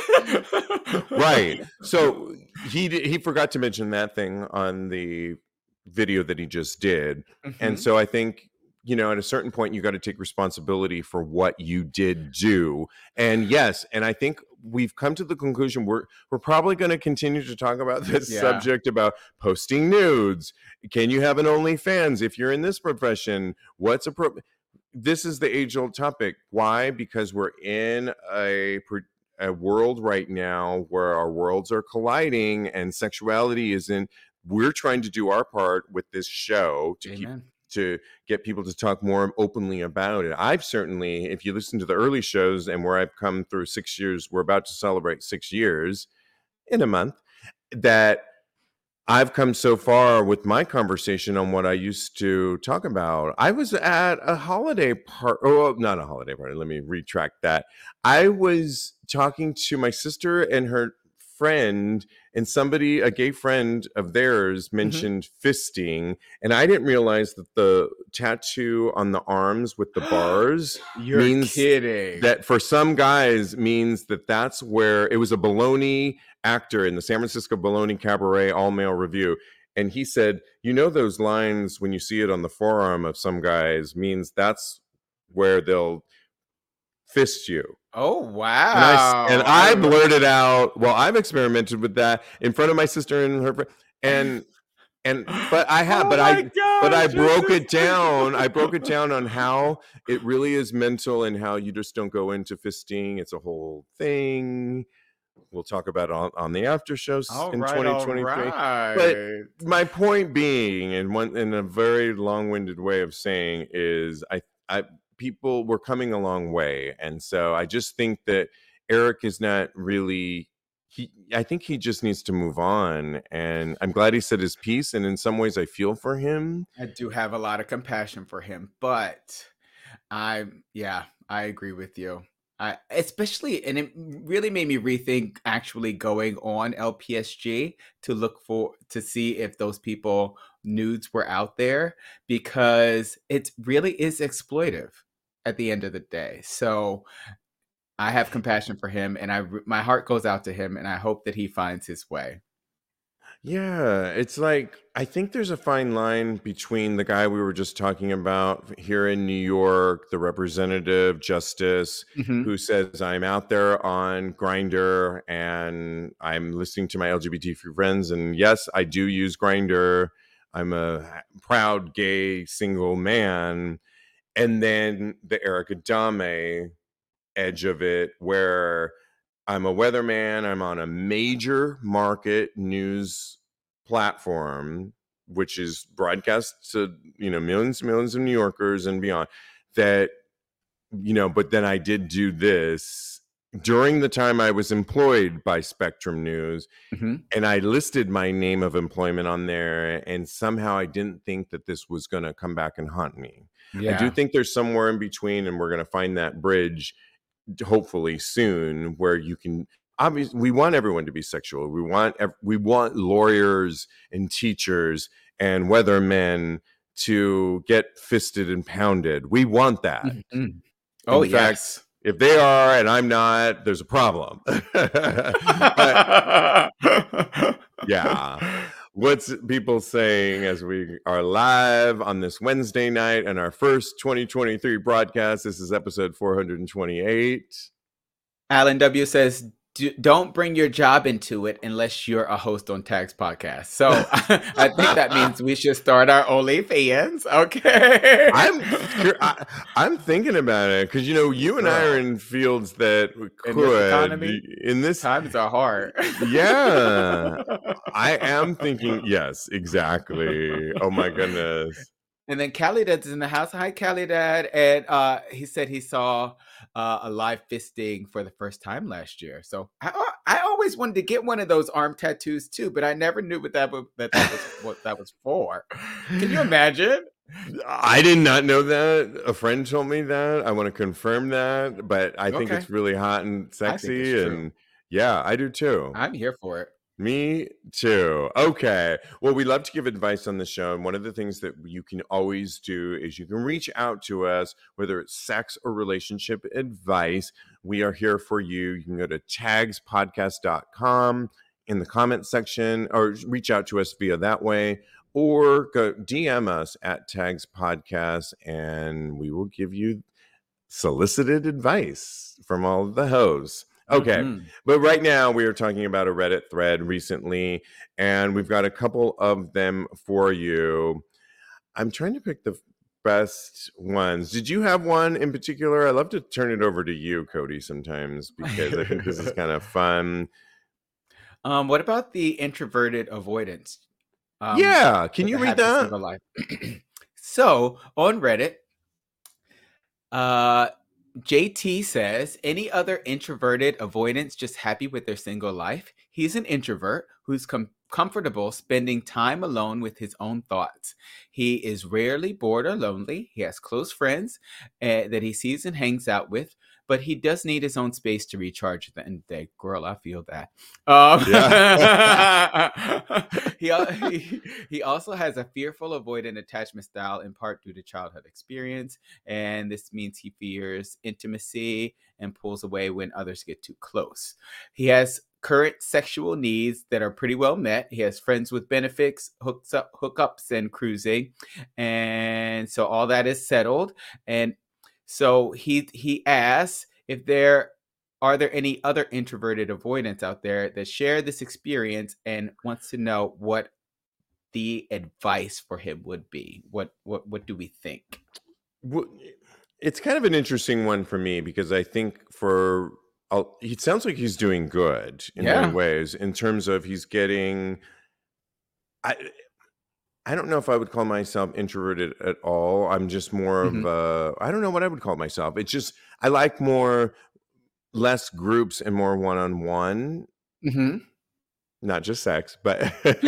right. So he he forgot to mention that thing on the video that he just did, mm-hmm. and so I think you know, at a certain point, you got to take responsibility for what you did do. And yes, and I think we've come to the conclusion we're we're probably going to continue to talk about this yeah. subject about posting nudes. Can you have an OnlyFans if you're in this profession? What's appropriate? This is the age old topic. Why? Because we're in a a world right now where our worlds are colliding and sexuality isn't we're trying to do our part with this show to Amen. keep to get people to talk more openly about it. I've certainly, if you listen to the early shows and where I've come through six years, we're about to celebrate six years in a month, that I've come so far with my conversation on what I used to talk about. I was at a holiday party. oh, not a holiday party. Let me retract that. I was talking to my sister and her friend and somebody a gay friend of theirs mm-hmm. mentioned mm-hmm. fisting and i didn't realize that the tattoo on the arms with the bars You're means kidding. that for some guys means that that's where it was a baloney actor in the san francisco baloney cabaret all male Review and he said you know those lines when you see it on the forearm of some guys means that's where they'll fist you Oh wow! And I, and I blurted out, "Well, I've experimented with that in front of my sister and her friend." and and but I have, oh but I but I broke it down. I broke it down on how it really is mental and how you just don't go into fisting. It's a whole thing. We'll talk about on, on the after shows all in right, 2023. Right. But my point being, and one in a very long-winded way of saying, is I I people were coming a long way. And so I just think that Erick is not really he I think he just needs to move on and I'm glad he said his piece and in some ways I feel for him. I do have a lot of compassion for him, but I yeah, I agree with you. I especially and it really made me rethink actually going on LPSG to look for to see if those people nudes were out there because it really is exploitive at the end of the day. So I have compassion for him and I my heart goes out to him and I hope that he finds his way. Yeah, it's like I think there's a fine line between the guy we were just talking about here in New York, the representative justice mm-hmm. who says I'm out there on Grindr and I'm listening to my LGBT friends and yes, I do use Grindr. I'm a proud gay single man and then the Erick Adame edge of it, where I'm a weatherman, I'm on a major market news platform, which is broadcast to you know millions and millions of New Yorkers and beyond. That you know, but then I did do this during the time I was employed by Spectrum News, mm-hmm. and I listed my name of employment on there, and somehow I didn't think that this was going to come back and haunt me. Yeah. I do think there's somewhere in between, and we're going to find that bridge hopefully soon where you can obviously we want everyone to be sexual. We want we want lawyers and teachers and weathermen to get fisted and pounded. We want that. Mm-hmm. oh in yes. fact, if they are and i'm not there's a problem. But, yeah what's people saying as we are live on this Wednesday night and our first 2023 broadcast. This is episode 428. Alan W says, don't bring your job into it unless you're a host on Tags podcast. So I think that means we should start our OnlyFans. Okay. I'm I, am thinking about it because you know you and I are in fields that could in this, economy, in this times are hard. Yeah, I am thinking. Yes, exactly. Oh my goodness. And then Cali Dad's in the house. Hi, Cali Dad. And uh, he said he saw uh, a live fisting for the first time last year. So I, I always wanted to get one of those arm tattoos too, but I never knew what that, that, that was what that was for. Can you imagine? I did not know that. A friend told me that. I want to confirm that, but I think okay. it's really hot and sexy, and yeah, I do too. I'm here for it. Me too. Okay. Well, we love to give advice on the show. And one of the things that you can always do is you can reach out to us, whether it's sex or relationship advice. We are here for you. You can go to tagspodcast.com, in the comment section or reach out to us via that way or go DM us at Tags Podcast and we will give you solicited advice from all the hoes. Okay. Mm-hmm. But right now we are talking about a Reddit thread recently, and we've got a couple of them for you. I'm trying to pick the best ones. Did you have one in particular? I love to turn it over to you, Cody, sometimes because I think this is kind of fun. Um, what about the introverted avoidance? Um, yeah, can you read that? so on Reddit, uh, JT says, any other introverted avoidance just happy with their single life? He's an introvert who's com- comfortable spending time alone with his own thoughts. He is rarely bored or lonely. He has close friends uh, that he sees and hangs out with, but he does need his own space to recharge at the end of the day. Girl, I feel that. Um, yeah. he, he, he also has a fearful avoidant attachment style in part due to childhood experience. And this means he fears intimacy and pulls away when others get too close. He has current sexual needs that are pretty well met. He has friends with benefits, hooks up, hookups, and cruising, and so all that is settled. And so he he asks if there are there any other introverted avoidants out there that share this experience and wants to know what the advice for him would be. What what what do we think? It's kind of an interesting one for me because I think for I'll, it sounds like he's doing good in yeah. many ways in terms of he's getting. I I don't know if I would call myself introverted at all. I'm just more mm-hmm. of a, I don't know what I would call myself. It's just, I like more, less groups and more one on one. Not just sex, but it's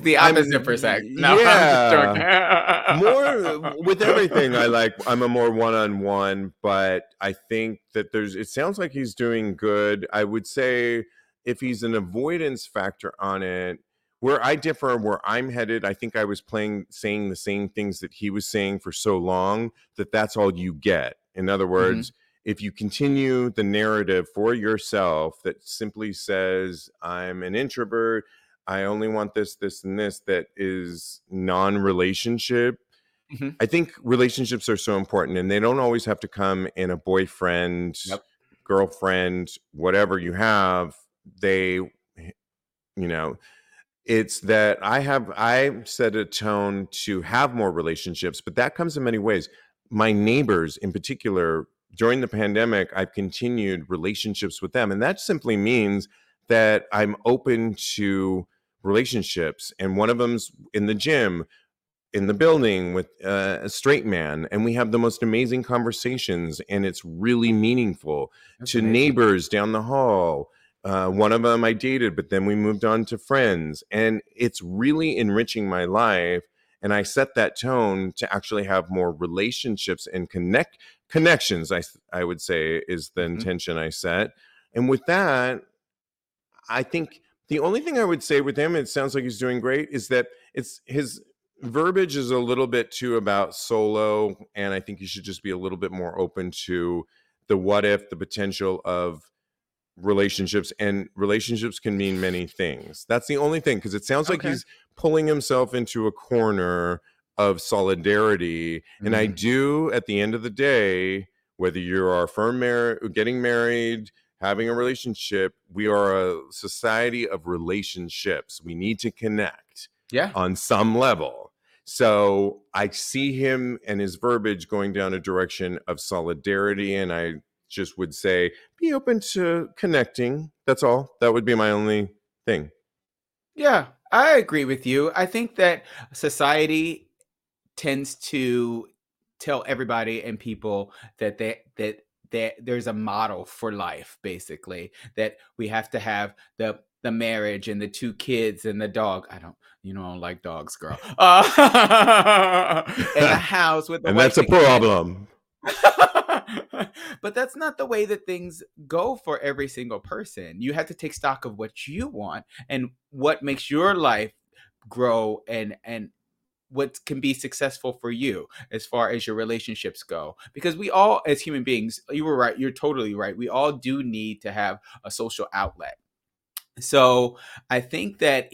the opposite I'm, for sex. No, yeah, more with everything. I like. I'm a more one on one, but I think that there's. It sounds like he's doing good. I would say if he's an avoidance factor on it, where I differ, where I'm headed, I think I was playing, saying the same things that he was saying for so long that that's all you get. In other mm-hmm. words, mm-hmm. if you continue the narrative for yourself that simply says, I'm an introvert, I only want this, this, and this, that is non relationship. Mm-hmm. I think relationships are so important and they don't always have to come in a boyfriend, yep. girlfriend, whatever you have. They, you know, it's that I have I set a tone to have more relationships, but that comes in many ways. My neighbors, in particular, during the pandemic, I've continued relationships with them, and that simply means that I'm open to relationships. And one of them's in the gym, in the building with uh, a straight man, and we have the most amazing conversations, and it's really meaningful. That's to amazing. neighbors down the hall, uh, one of them I dated, but then we moved on to friends. And it's really enriching my life. And I set that tone to actually have more relationships and connect connections, I, I would say is the mm-hmm. intention I set. And with that, I think the only thing I would say with him, it sounds like he's doing great, is that it's his verbiage is a little bit too about solo. And I think you should just be a little bit more open to the what if, the potential of relationships and relationships can mean many things that's the only thing because it sounds like okay. he's pulling himself into a corner of solidarity mm-hmm. and i mm-hmm. do at the end of the day whether you are firm mar- getting married having a relationship we are a society of relationships we need to connect yeah on some level so i see him and his verbiage going down a direction of solidarity and i just would say be open to connecting. That's all. That would be my only thing. Yeah, I agree with you. I think that society tends to tell everybody and people that they that that there's a model for life basically that we have to have the the marriage and the two kids and the dog. I don't, you know, I don't like dogs, girl. Uh, and a house with, and that's a problem. but that's not the way that things go for every single person. You have to take stock of what you want and what makes your life grow and and what can be successful for you as far as your relationships go because we all as human beings you were right you're totally right we all do need to have a social outlet So I think that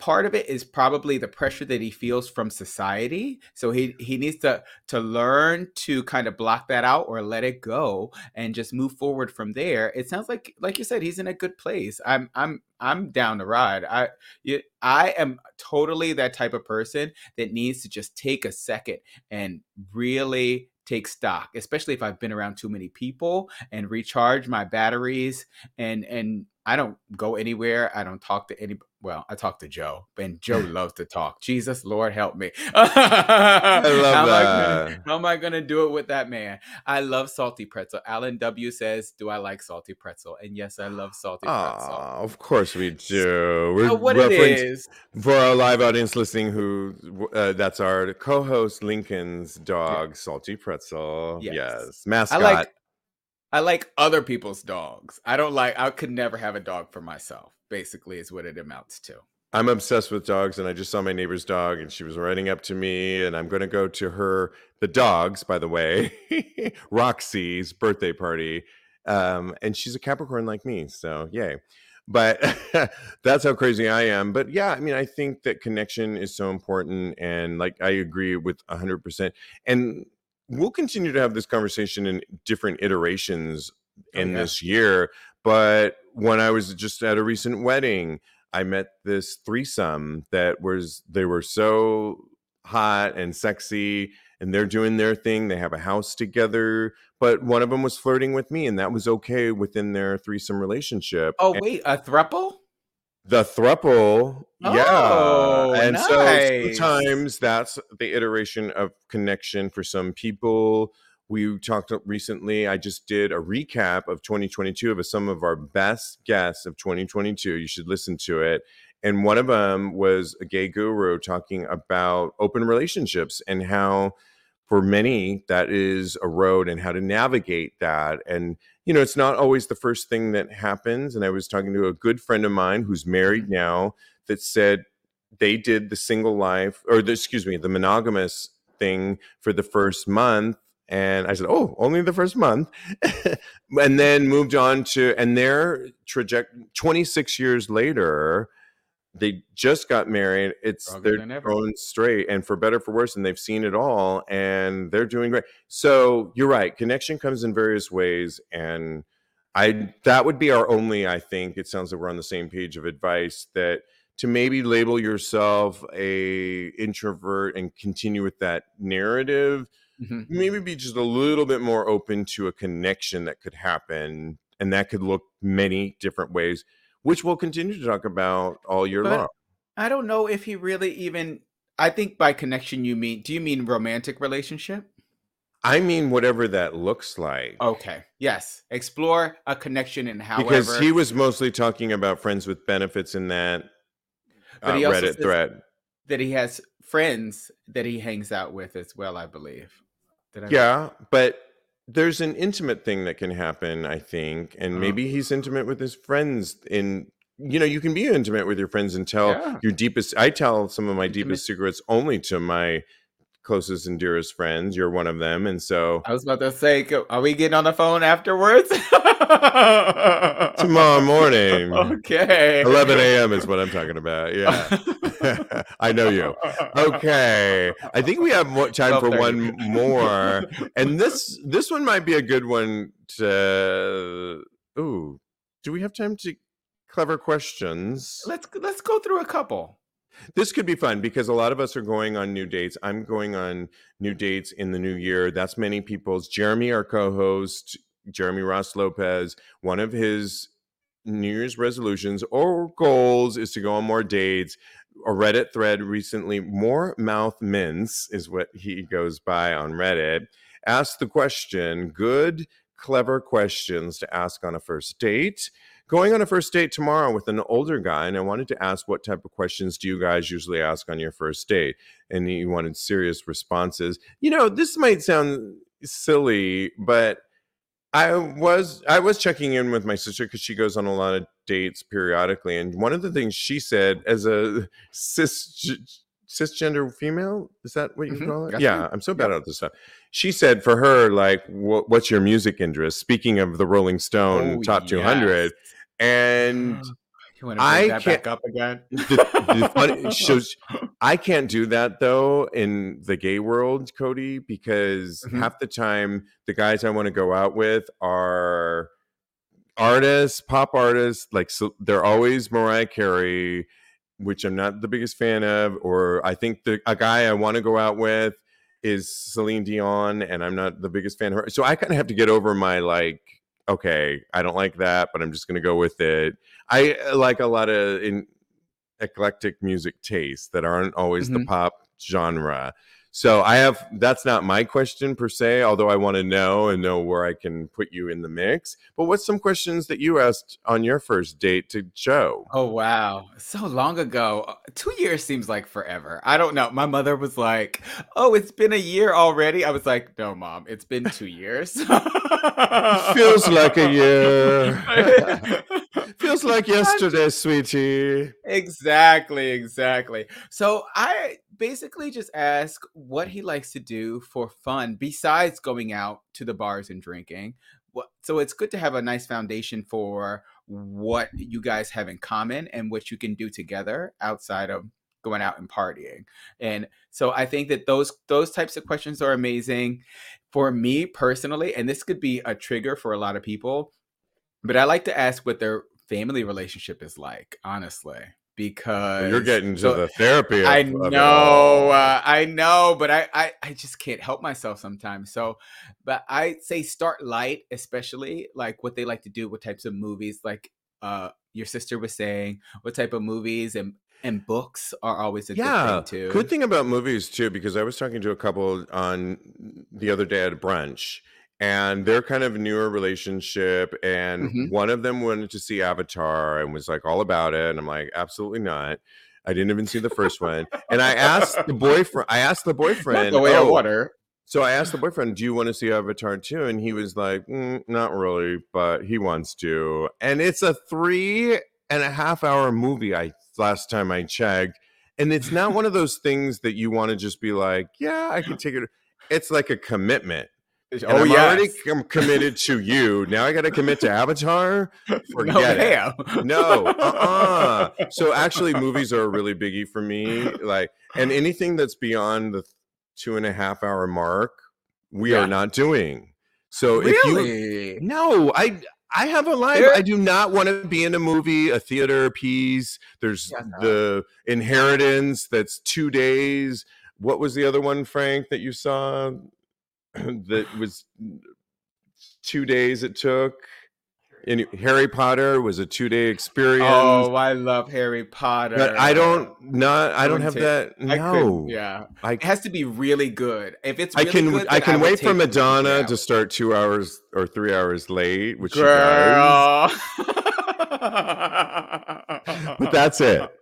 part of it is probably the pressure that he feels from society. So he he needs to to learn to kind of block that out or let it go and just move forward from there. It sounds like like you said he's in a good place. I'm i'm i'm down to ride. I you, i am totally that type of person that needs to just take a second and really take stock especially if i've been around too many people and recharge my batteries and and I don't go anywhere. I don't talk to any well, I talk to Joe, and Joe loves to talk. Jesus, Lord, help me. I love how that. Am gonna, how am I going to do it with that man? I love salty pretzel. Alan W says, "Do I like salty pretzel?" And yes, I love salty pretzel. Oh, of course we do. We're what it is for our live audience listening, who uh, that's our co-host Lincoln's dog, yeah. salty pretzel. Yes, yes. mascot. I like, I like other people's dogs. I don't like. I could never have a dog for myself basically is what it amounts to. I'm obsessed with dogs, and I just saw my neighbor's dog, and she was running up to me, and I'm going to go to her, the dogs, by the way, Roxy's birthday party, um, and she's a Capricorn like me, so yay. But that's how crazy I am. But yeah, I mean, I think that connection is so important, and like I agree with 100. percent And we'll continue to have this conversation in different iterations oh, in yeah. this year but when I was just at a recent wedding, I met this threesome that was they were so hot and sexy and they're doing their thing. They have a house together, but one of them was flirting with me, and that was okay within their threesome relationship. Oh, and wait, a thruple? The thruple, oh, yeah. And nice. so sometimes that's the iteration of connection for some people we talked recently. I just did a recap of 2022 of some of our best guests of 2022. You should listen to it. And one of them was a gay guru talking about open relationships and how, for many, that is a road and how to navigate that. And, you know, it's not always the first thing that happens. And I was talking to a good friend of mine who's married mm-hmm. now that said they did the single life, or the, excuse me, the monogamous thing for the first month and I said, "Oh, only the first month," and then moved on to and their trajectory. Twenty six years later, they just got married. It's Stronger they're straight, and for better for worse, and they've seen it all, and they're doing great. So you're right. Connection comes in various ways, and I that would be our only. I think it sounds like we're on the same page of advice that to maybe label yourself a introvert and continue with that narrative mm-hmm. maybe be just a little bit more open to a connection that could happen and that could look many different ways which we'll continue to talk about all year but long i don't know if he really even i think by connection you mean do you mean romantic relationship I mean, whatever that looks like. Okay. Yes. Explore a connection and however. Because he was mostly talking about friends with benefits in that but uh, Reddit thread. That he has friends that he hangs out with as well, I believe. Did I yeah, but there's an intimate thing that can happen, I think, and uh-huh. maybe he's intimate with his friends in you know, you can be intimate with your friends and tell yeah. your deepest I tell some of my intimate. deepest secrets only to my closest and dearest friends. You're one of them, and so I was about to say, are we getting on the phone afterwards? Tomorrow morning. Okay. 11 a.m. is what I'm talking about. Yeah. I know you. Okay. I think we have more time for one more. And this this one might be a good one to Ooh. Do we have time to clever questions? Let's let's go through a couple. This could be fun because a lot of us are going on new dates. I'm going on new dates in the new year. That's many people's. Jeremy, our co host, Jeremy Ross Lopez, one of his New Year's resolutions or goals is to go on more dates. A Reddit thread recently, more mouth mints is what he goes by on Reddit. Ask the question, good, clever questions to ask on a first date going on a first date tomorrow with an older guy and i wanted to ask what type of questions do you guys usually ask on your first date? And he wanted serious responses? You know this might sound silly but i was i was checking in with my sister because she goes on a lot of dates periodically and one of the things she said as a cis cisgender female is that what you mm-hmm. call it? Yeah i'm so bad at this stuff. She said for her like what's your music interest? Speaking of the rolling stone oh, top 200 yes and you want to bring I that back up again? The, the funny shows. I can't do that though in the gay world, Cody, because mm-hmm. half the time the guys I want to go out with are artists, pop artists. Like so they're always Mariah Carey, which I'm not the biggest fan of, or I think the a guy I want to go out with is Celine Dion, and I'm not the biggest fan of her. So I kind of have to get over my like okay, I don't like that, but I'm just going to go with it. I uh, like a lot of in eclectic music tastes that aren't always mm-hmm. the pop genre. So I have that's not my question per se, although I want to know and know where I can put you in the mix. But what's some questions that you asked on your first date to Joe? Oh wow, so long ago. Uh, two years seems like forever. I don't know. My mother was like, "Oh, it's been a year already." I was like, "No, mom, it's been two years." Feels like a year. Feels like yesterday, sweetie. Exactly, exactly. So I basically just ask what he likes to do for fun besides going out to the bars and drinking. So it's good to have a nice foundation for what you guys have in common and what you can do together outside of going out and partying. And so I think that those those types of questions are amazing for me personally and this could be a trigger for a lot of people. But I like to ask what their family relationship is like, honestly, because you're getting to so, the therapy. Of, I know, uh, I know, but I, I, I just can't help myself sometimes. So, but I say start light, especially like what they like to do, what types of movies, like uh, your sister was saying, what type of movies and and books are always a yeah, good thing too. Good thing about movies too, because I was talking to a couple on the other day at brunch, and they're kind of newer relationship and mm-hmm. one of them wanted to see avatar and was like all about it and i'm like absolutely not. I didn't even see the first one. And i asked the boyfriend i asked the boyfriend the way oh, of water. so i asked the boyfriend do you want to see avatar too and he was like mm, not really but he wants to. And it's a three and a half hour movie i last time i checked and it's not one of those things that you want to just be like yeah i can take it. It's like a commitment and oh, I'm yes. already com- committed to you. Now I got to commit to Avatar. Forget no, it. No, uh-uh. So actually, movies are a really biggie for me. Like, and anything that's beyond the two and a half hour mark, we yeah. are not doing. So really? if you no, I I have a life. There, I do not want to be in a movie, a theater piece. There's yeah, no. the inheritance that's two days. What was the other one, Frank, that you saw? that was two days it took. And Harry Potter was a two day experience. Oh, I love Harry Potter. But I don't not I don't have that. No, yeah, I, it has to be really good. If it's really I can good, I can I wait for Madonna to start two hours or three hours late, which Girl. she does. but that's it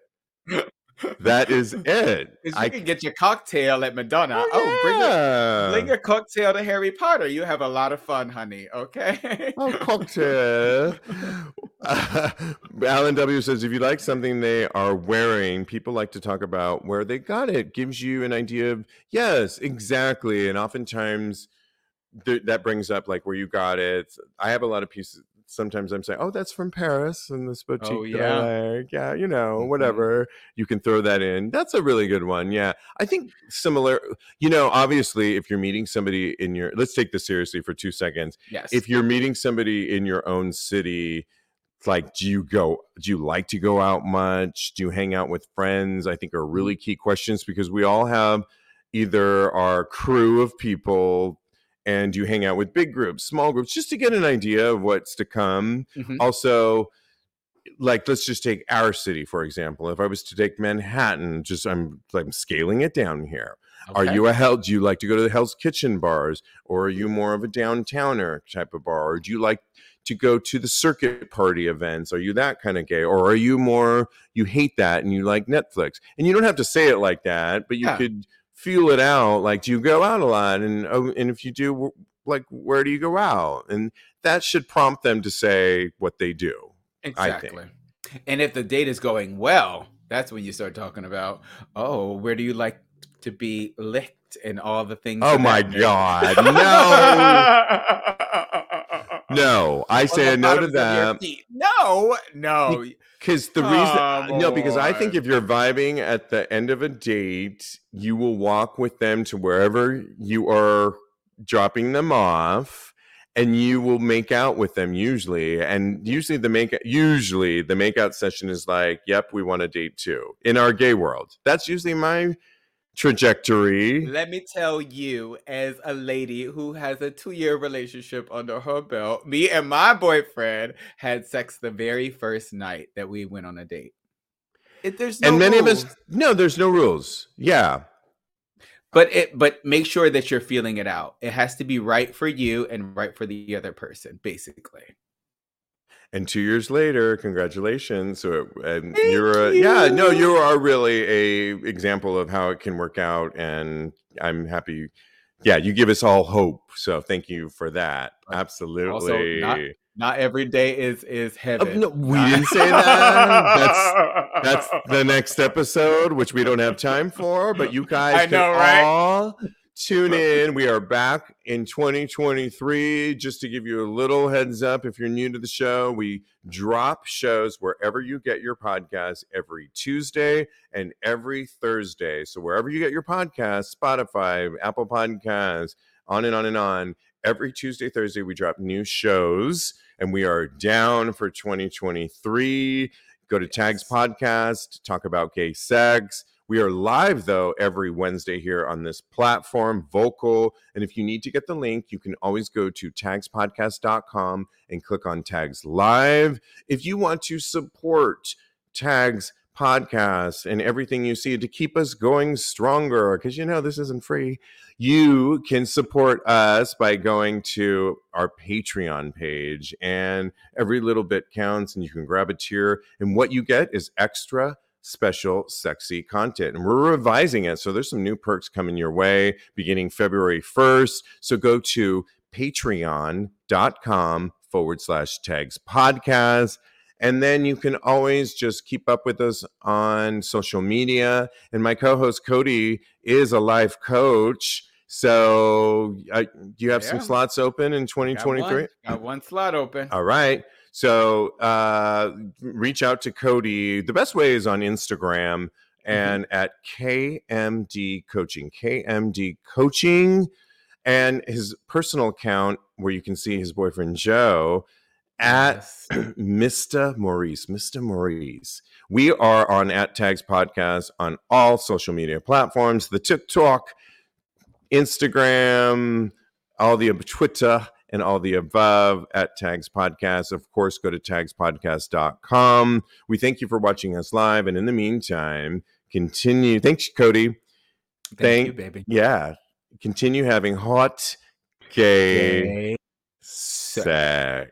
that is it. You I can get your cocktail at Madonna. Oh, oh bring, your, bring your cocktail to Harry Potter. You have a lot of fun, honey. Okay. oh, cocktail. Uh, Alan W says if you like something they are wearing, people like to talk about where they got it. Gives you an idea of yes, exactly. And oftentimes th- that brings up like where you got it. I have a lot of pieces sometimes I'm saying, "Oh, that's from Paris and this boutique." Oh yeah, like. yeah, you know, mm-hmm. whatever. You can throw that in. That's a really good one. Yeah, I think similar. You know, obviously, if you're meeting somebody in your, let's take this seriously for two seconds. Yes. If you're meeting somebody in your own city, like, do you go? Do you like to go out much? Do you hang out with friends? I think are really mm-hmm. key questions because we all have either our crew of people and you hang out with big groups, small groups, just to get an idea of what's to come. Mm-hmm. Also, like let's just take our city for example. If I was to take Manhattan, just I'm like I'm scaling it down here. Okay. Are you a hell? Do you like to go to the Hell's Kitchen bars, or are you more of a downtowner type of bar, or do you like to go to the circuit party events? Are you that kind of gay, or are you more you hate that and you like Netflix? And you don't have to say it like that, but you yeah. could feel it out. Like, do you go out a lot? And oh, and if you do, like, where do you go out? And that should prompt them to say what they do. Exactly. And if the date is going well, that's when you start talking about, oh, where do you like to be licked and all the things. Oh my god, no! no, I say no to that. No, no. Because the reason, no, because I think if you're vibing at the end of a date, you will walk with them to wherever you are dropping them off and you will make out with them usually. And usually the make usually the makeout session is like yep we want a date too. In our gay world. That's usually my trajectory. Let me tell you as a lady who has a two-year relationship under her belt me and my boyfriend had sex the very first night that we went on a date. There's no and many rules. of us no there's no rules. Yeah. But it but make sure that you're feeling it out. It has to be right for you and right for the other person basically and two years later congratulations so and Thank you're a, you. yeah no you are really a example of how it can work out and i'm happy yeah you give us all hope so thank you for that absolutely also, not, not every day is is uh, heaven. Uh, no, we didn't say that. that's that's the next episode, which we don't have time for. But you guys I know, right? all tune in. We are back in 2023. Just to give you a little heads up, if you're new to the show, we drop shows wherever you get your podcast every Tuesday and every Thursday. So wherever you get your podcast, Spotify, Apple Podcasts, on and on and on. Every Tuesday, Thursday, we drop new shows and we are down for 2023. Go to yes. Tags Podcast, talk about gay sex. We are live though every Wednesday here on this platform, Vocal. And if you need to get the link, you can always go to tagspodcast.com and click on Tags Live. If you want to support Tags podcast and everything you see to keep us going stronger because you know this isn't free you can support us by going to our patreon page and every little bit counts and you can grab a tier and what you get is extra special sexy content and we're revising it so there's some new perks coming your way beginning february 1st so go to patreon.com forward slash tags podcast and then you can always just keep up with us on social media. And my co host Cody is a life coach. So, uh, do you have yeah. some slots open in 2023? Got one, got one slot open. All right. So, uh, reach out to Cody. The best way is on Instagram mm-hmm. and mm-hmm. at KMD Coaching. KMD Coaching. And his personal account, where you can see his boyfriend Joe, at yes. Mr. Maurice. Mr. Maurice. We are on at Tags Podcast on all social media platforms, the TikTok, Instagram, all the Twitter, and all the above at Tags Podcast. Of course, go to tagspodcast.com. We thank you for watching us live. And in the meantime, continue. Thanks, Cody. Thank, thank you, baby. Yeah. Continue having hot, gay, gay sex.